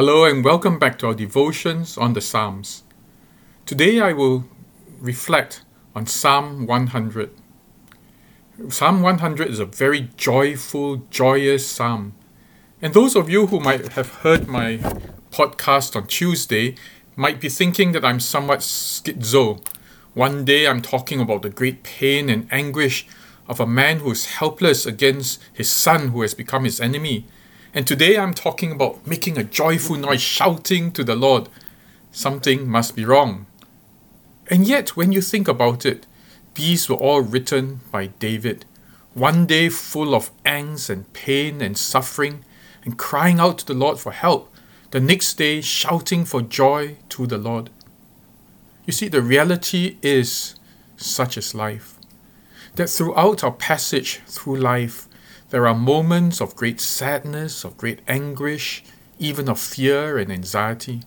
Hello and welcome back to our devotions on the Psalms. Today I will reflect on Psalm 100. Psalm 100 is a very joyful, joyous psalm. And those of you who might have heard my podcast on Tuesday might be thinking that I'm somewhat schizo. One day I'm talking about the great pain and anguish of a man who is helpless against his son who has become his enemy. And today I'm talking about making a joyful noise, shouting to the Lord. Something must be wrong. And yet, when you think about it, these were all written by David. One day full of angst and pain and suffering, and crying out to the Lord for help. The next day shouting for joy to the Lord. You see, the reality is such as life. That throughout our passage through life, there are moments of great sadness, of great anguish, even of fear and anxiety.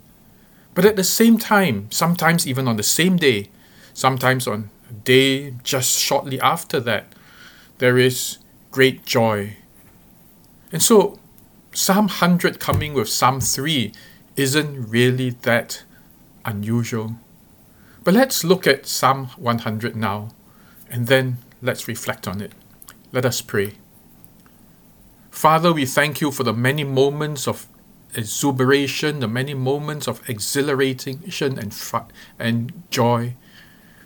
But at the same time, sometimes even on the same day, sometimes on a day just shortly after that, there is great joy. And so, Psalm 100 coming with Psalm 3 isn't really that unusual. But let's look at Psalm 100 now, and then let's reflect on it. Let us pray. Father, we thank you for the many moments of exuberation, the many moments of exhilaration and, and joy.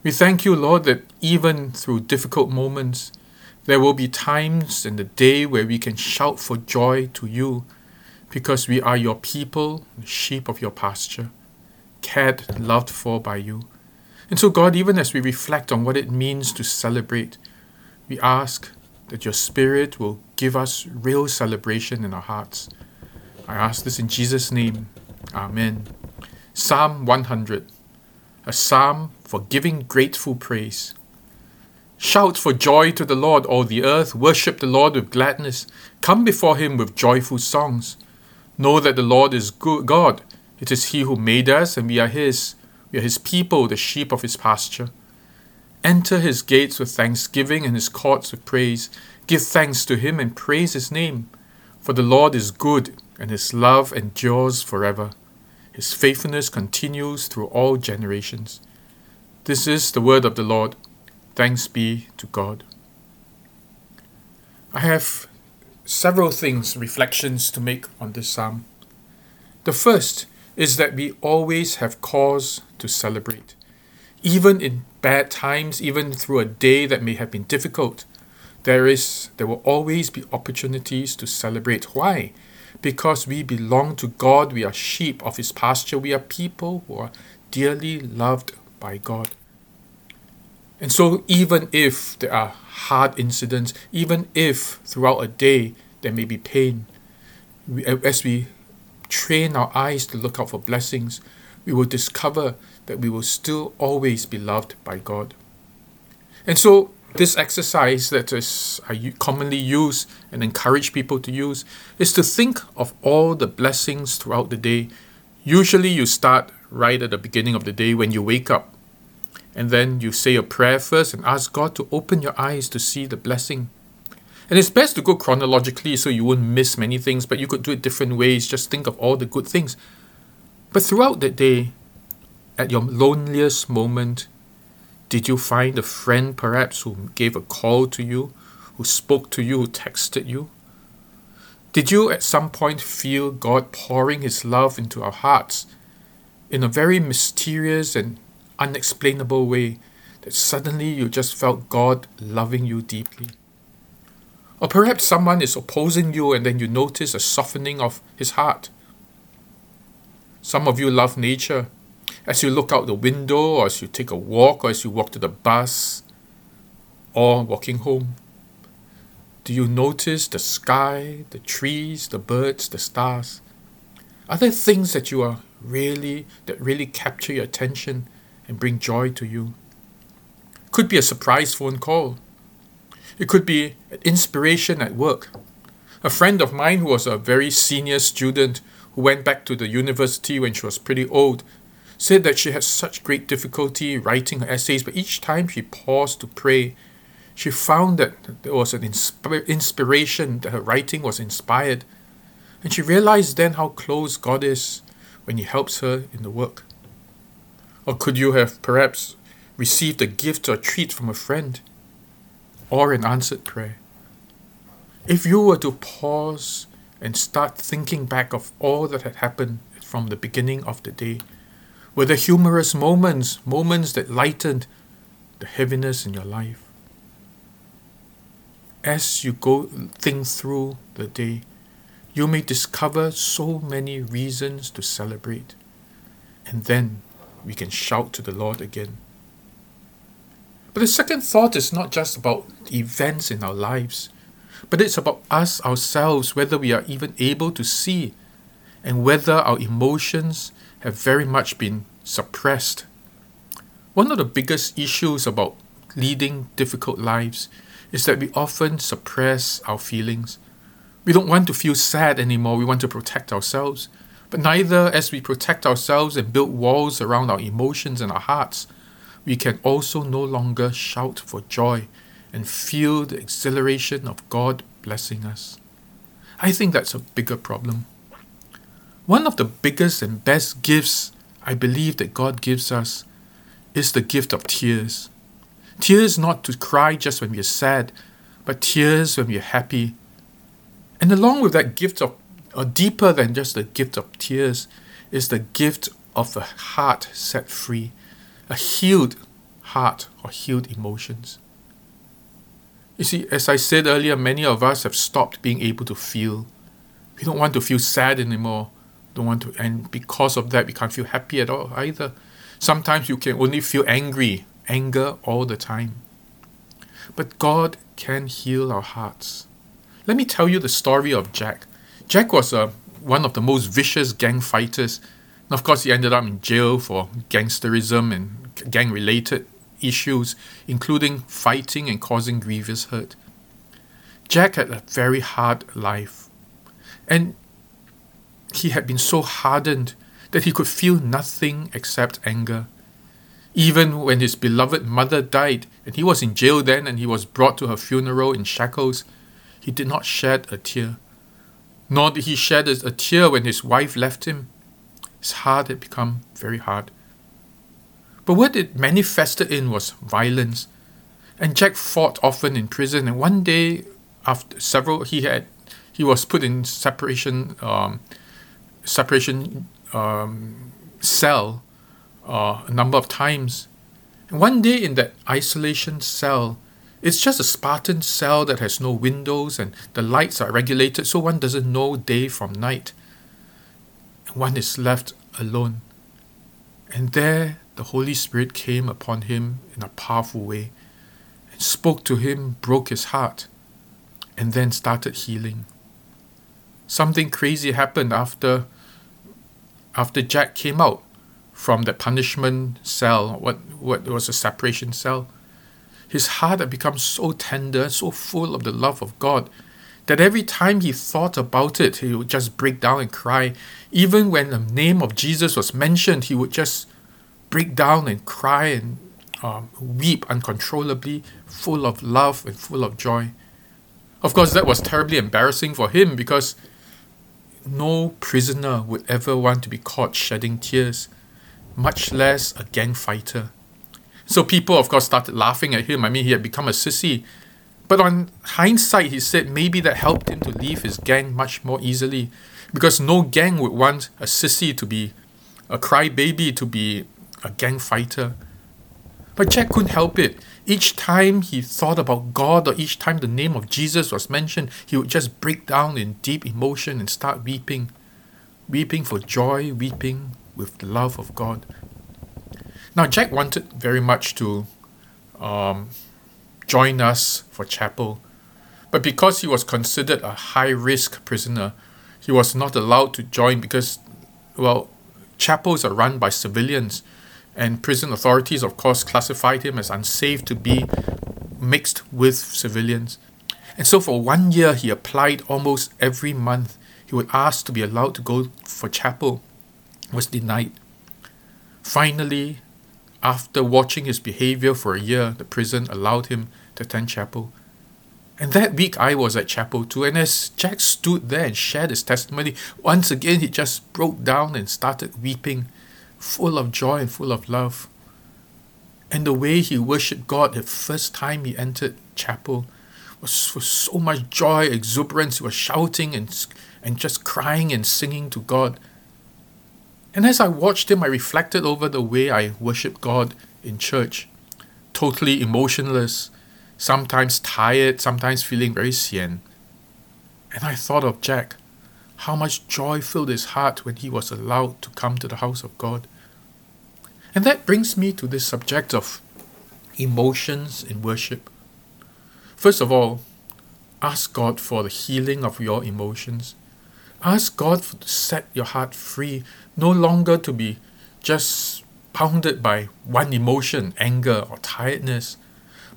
We thank you, Lord, that even through difficult moments, there will be times in the day where we can shout for joy to you because we are your people, sheep of your pasture, cared loved for by you. And so, God, even as we reflect on what it means to celebrate, we ask that your Spirit will give us real celebration in our hearts. I ask this in Jesus' name. Amen. Psalm 100, a psalm for giving grateful praise. Shout for joy to the Lord, all the earth. Worship the Lord with gladness. Come before him with joyful songs. Know that the Lord is good God. It is he who made us, and we are his. We are his people, the sheep of his pasture. Enter his gates with thanksgiving and his courts with praise. Give thanks to him and praise his name. For the Lord is good, and his love endures forever. His faithfulness continues through all generations. This is the word of the Lord. Thanks be to God. I have several things, reflections to make on this psalm. The first is that we always have cause to celebrate. Even in bad times, even through a day that may have been difficult, there is there will always be opportunities to celebrate. Why? Because we belong to God, we are sheep of his pasture, we are people who are dearly loved by God. And so even if there are hard incidents, even if throughout a day there may be pain, we, as we train our eyes to look out for blessings, we will discover that we will still always be loved by God. And so, this exercise that is I commonly used and encourage people to use is to think of all the blessings throughout the day. Usually, you start right at the beginning of the day when you wake up. And then you say a prayer first and ask God to open your eyes to see the blessing. And it's best to go chronologically so you won't miss many things, but you could do it different ways. Just think of all the good things. But throughout the day, at your loneliest moment, did you find a friend perhaps who gave a call to you, who spoke to you, who texted you? Did you at some point feel God pouring His love into our hearts in a very mysterious and unexplainable way that suddenly you just felt God loving you deeply? Or perhaps someone is opposing you and then you notice a softening of his heart. Some of you love nature as you look out the window, or as you take a walk, or as you walk to the bus, or walking home? Do you notice the sky, the trees, the birds, the stars? Are there things that you are really that really capture your attention and bring joy to you? Could be a surprise phone call. It could be an inspiration at work. A friend of mine who was a very senior student who went back to the university when she was pretty old said that she had such great difficulty writing her essays, but each time she paused to pray, she found that there was an insp- inspiration, that her writing was inspired. And she realized then how close God is when He helps her in the work. Or could you have perhaps received a gift or treat from a friend or an answered prayer? If you were to pause and start thinking back of all that had happened from the beginning of the day, were the humorous moments, moments that lightened the heaviness in your life? As you go think through the day, you may discover so many reasons to celebrate, and then we can shout to the Lord again. But the second thought is not just about events in our lives, but it's about us ourselves, whether we are even able to see and whether our emotions have very much been suppressed. One of the biggest issues about leading difficult lives is that we often suppress our feelings. We don't want to feel sad anymore, we want to protect ourselves. But neither as we protect ourselves and build walls around our emotions and our hearts, we can also no longer shout for joy and feel the exhilaration of God blessing us. I think that's a bigger problem. One of the biggest and best gifts I believe that God gives us is the gift of tears. Tears not to cry just when we are sad, but tears when we are happy. And along with that gift of, or deeper than just the gift of tears, is the gift of a heart set free, a healed heart or healed emotions. You see, as I said earlier, many of us have stopped being able to feel. We don't want to feel sad anymore. Don't want to, and because of that, we can't feel happy at all either. Sometimes you can only feel angry, anger all the time. But God can heal our hearts. Let me tell you the story of Jack. Jack was a, uh, one of the most vicious gang fighters. And of course, he ended up in jail for gangsterism and gang related issues, including fighting and causing grievous hurt. Jack had a very hard life, and he had been so hardened that he could feel nothing except anger. Even when his beloved mother died, and he was in jail then, and he was brought to her funeral in shackles, he did not shed a tear. Nor did he shed a tear when his wife left him. His heart had become very hard. But what it manifested in was violence. And Jack fought often in prison. And one day, after several, he had he was put in separation um, separation um, cell uh, a number of times. And one day in that isolation cell, it's just a Spartan cell that has no windows and the lights are regulated so one doesn't know day from night. One is left alone. And there the Holy Spirit came upon him in a powerful way and spoke to him, broke his heart, and then started healing. Something crazy happened after after Jack came out from the punishment cell, what, what was a separation cell. His heart had become so tender, so full of the love of God, that every time he thought about it, he would just break down and cry. Even when the name of Jesus was mentioned, he would just break down and cry and um, weep uncontrollably, full of love and full of joy. Of course, that was terribly embarrassing for him because no prisoner would ever want to be caught shedding tears, much less a gang fighter. So people, of course, started laughing at him. I mean, he had become a sissy. But on hindsight, he said maybe that helped him to leave his gang much more easily because no gang would want a sissy to be a crybaby, to be a gang fighter. But Jack couldn't help it. Each time he thought about God or each time the name of Jesus was mentioned, he would just break down in deep emotion and start weeping. Weeping for joy, weeping with the love of God. Now, Jack wanted very much to um, join us for chapel, but because he was considered a high risk prisoner, he was not allowed to join because, well, chapels are run by civilians and prison authorities, of course, classified him as unsafe to be mixed with civilians. And so for one year, he applied almost every month. He would ask to be allowed to go for chapel, was denied. Finally, after watching his behavior for a year, the prison allowed him to attend chapel. And that week I was at chapel too, and as Jack stood there and shared his testimony, once again he just broke down and started weeping, full of joy and full of love. And the way he worshipped God the first time he entered chapel was, was so much joy, exuberance. He was shouting and, and just crying and singing to God. And as I watched him, I reflected over the way I worshiped God in church. Totally emotionless, sometimes tired, sometimes feeling very sian. And I thought of Jack, how much joy filled his heart when he was allowed to come to the house of God. And that brings me to this subject of emotions in worship. First of all, ask God for the healing of your emotions. Ask God to set your heart free, no longer to be just pounded by one emotion, anger or tiredness,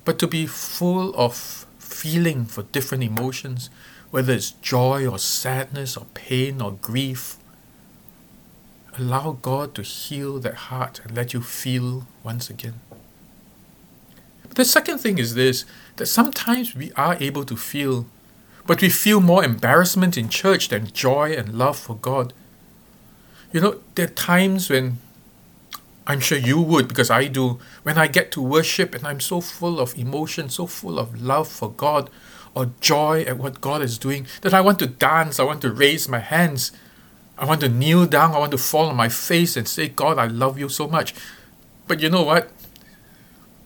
but to be full of feeling for different emotions, whether it's joy or sadness or pain or grief. Allow God to heal that heart and let you feel once again. But the second thing is this that sometimes we are able to feel, but we feel more embarrassment in church than joy and love for God. You know, there are times when I'm sure you would because I do. When I get to worship and I'm so full of emotion, so full of love for God or joy at what God is doing, that I want to dance, I want to raise my hands, I want to kneel down, I want to fall on my face and say, God, I love you so much. But you know what?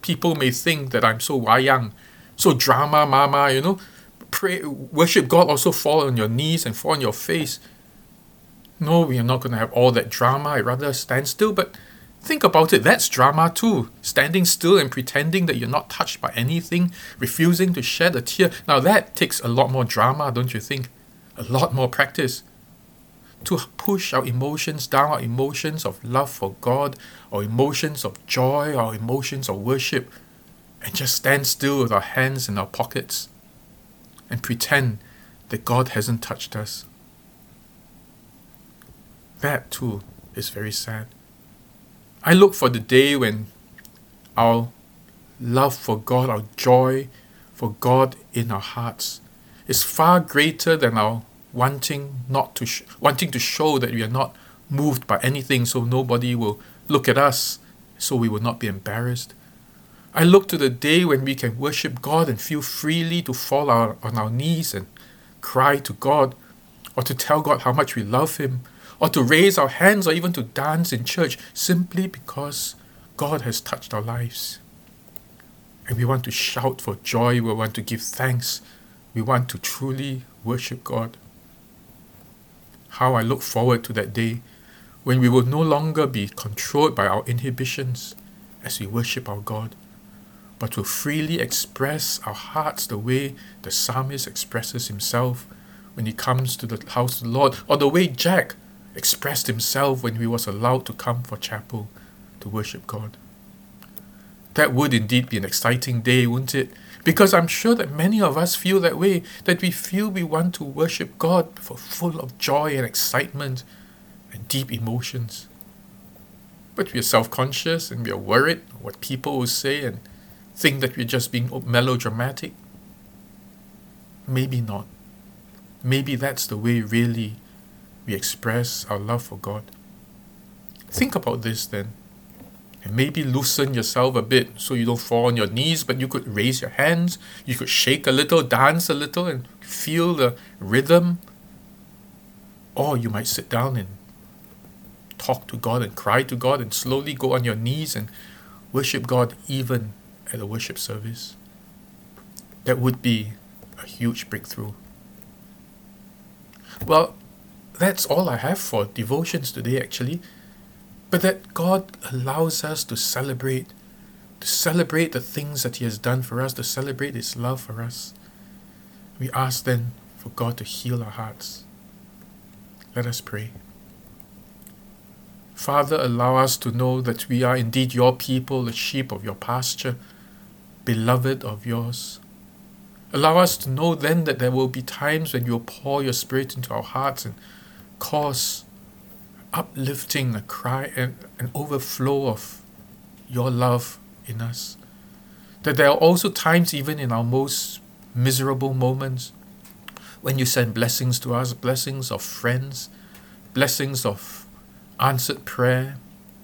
People may think that I'm so wayang, so drama mama, you know. Pray, worship God, also fall on your knees and fall on your face. No, we are not going to have all that drama. I'd rather stand still, but Think about it, that's drama too. Standing still and pretending that you're not touched by anything, refusing to shed a tear. Now that takes a lot more drama, don't you think? A lot more practice. To push our emotions down, our emotions of love for God, our emotions of joy, our emotions of worship, and just stand still with our hands in our pockets and pretend that God hasn't touched us. That too is very sad. I look for the day when our love for God, our joy for God in our hearts is far greater than our wanting not to sh- wanting to show that we are not moved by anything so nobody will look at us so we will not be embarrassed. I look to the day when we can worship God and feel freely to fall our, on our knees and cry to God or to tell God how much we love Him or to raise our hands or even to dance in church simply because God has touched our lives. And we want to shout for joy, we want to give thanks, we want to truly worship God. How I look forward to that day when we will no longer be controlled by our inhibitions as we worship our God, but will freely express our hearts the way the psalmist expresses himself when he comes to the house of the Lord, or the way Jack expressed himself when he was allowed to come for chapel to worship God. That would indeed be an exciting day, wouldn't it? Because I'm sure that many of us feel that way, that we feel we want to worship God for full of joy and excitement and deep emotions. But we are self conscious and we are worried what people will say and think that we're just being melodramatic. Maybe not. Maybe that's the way really we express our love for God. Think about this then. And maybe loosen yourself a bit so you don't fall on your knees, but you could raise your hands, you could shake a little, dance a little, and feel the rhythm. Or you might sit down and talk to God and cry to God and slowly go on your knees and worship God even at a worship service. That would be a huge breakthrough. Well, that's all I have for devotions today, actually. But that God allows us to celebrate, to celebrate the things that He has done for us, to celebrate His love for us. We ask then for God to heal our hearts. Let us pray. Father, allow us to know that we are indeed your people, the sheep of your pasture, beloved of yours. Allow us to know then that there will be times when you will pour your Spirit into our hearts and cause uplifting, a cry, and an overflow of your love in us. That there are also times, even in our most miserable moments, when you send blessings to us, blessings of friends, blessings of answered prayer,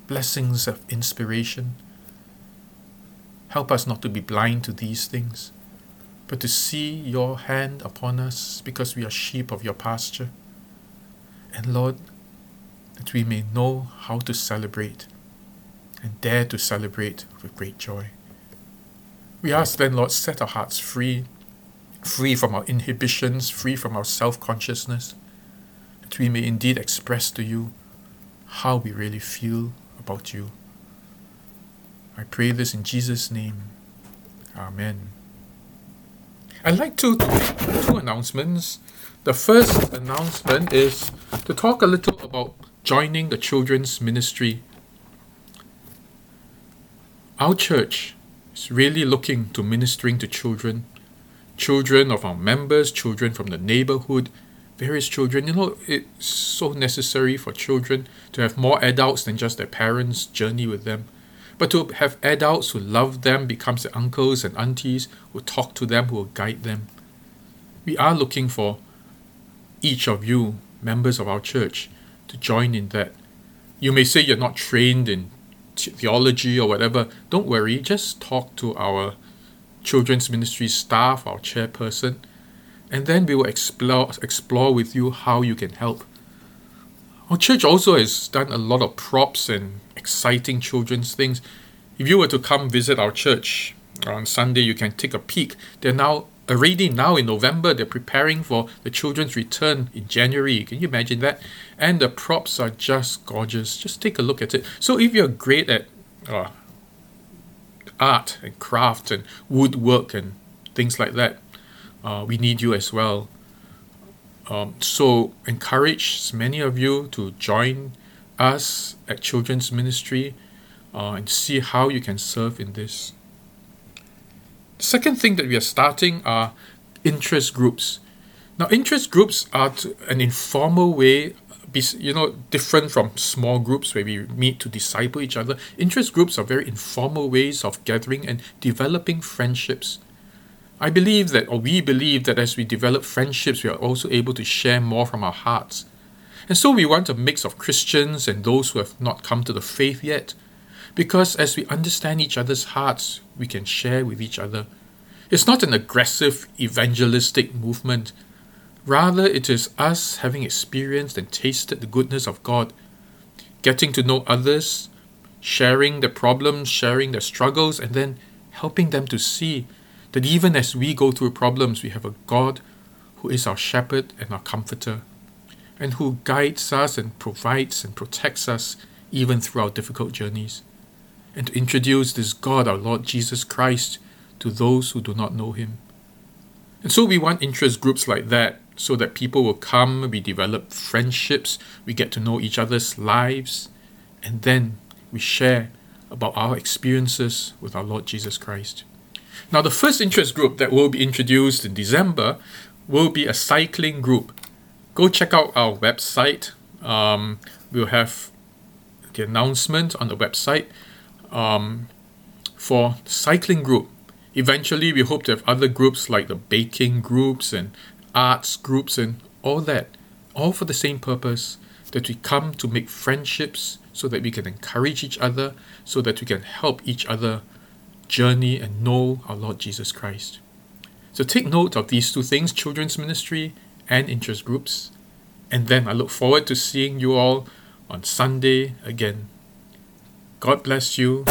blessings of inspiration. Help us not to be blind to these things, but to see your hand upon us because we are sheep of your pasture. And Lord, that we may know how to celebrate and dare to celebrate with great joy. We ask then, Lord, set our hearts free, free from our inhibitions, free from our self consciousness, that we may indeed express to you how we really feel about you. I pray this in Jesus' name. Amen. I'd like to make two announcements. The first announcement is to talk a little about joining the children's ministry. Our church is really looking to ministering to children, children of our members, children from the neighborhood, various children. You know, it's so necessary for children to have more adults than just their parents journey with them. But to have adults who love them, becomes their uncles and aunties, who talk to them, who will guide them. We are looking for each of you, members of our church, to join in that. You may say you're not trained in theology or whatever. Don't worry, just talk to our children's ministry staff, our chairperson, and then we will explore explore with you how you can help. Our church also has done a lot of props and exciting children's things. If you were to come visit our church on Sunday, you can take a peek. They're now already now in November, they're preparing for the children's return in January. Can you imagine that? And the props are just gorgeous. Just take a look at it. So if you're great at uh, art and craft and woodwork and things like that, uh, we need you as well. Um, so encourage many of you to join us at Children's Ministry uh, and see how you can serve in this. Second thing that we are starting are interest groups. Now, interest groups are an informal way, you know, different from small groups where we meet to disciple each other. Interest groups are very informal ways of gathering and developing friendships. I believe that, or we believe that as we develop friendships, we are also able to share more from our hearts. And so we want a mix of Christians and those who have not come to the faith yet, because as we understand each other's hearts, we can share with each other. It's not an aggressive evangelistic movement. Rather, it is us having experienced and tasted the goodness of God, getting to know others, sharing their problems, sharing their struggles, and then helping them to see that even as we go through problems, we have a God who is our shepherd and our comforter, and who guides us and provides and protects us even through our difficult journeys. And to introduce this God, our Lord Jesus Christ, to those who do not know Him. And so we want interest groups like that so that people will come, we develop friendships, we get to know each other's lives, and then we share about our experiences with our Lord Jesus Christ. Now, the first interest group that will be introduced in December will be a cycling group. Go check out our website. Um, we'll have the announcement on the website um, for cycling group. Eventually, we hope to have other groups like the baking groups and arts groups and all that, all for the same purpose that we come to make friendships so that we can encourage each other, so that we can help each other journey and know our Lord Jesus Christ. So take note of these two things children's ministry and interest groups. And then I look forward to seeing you all on Sunday again. God bless you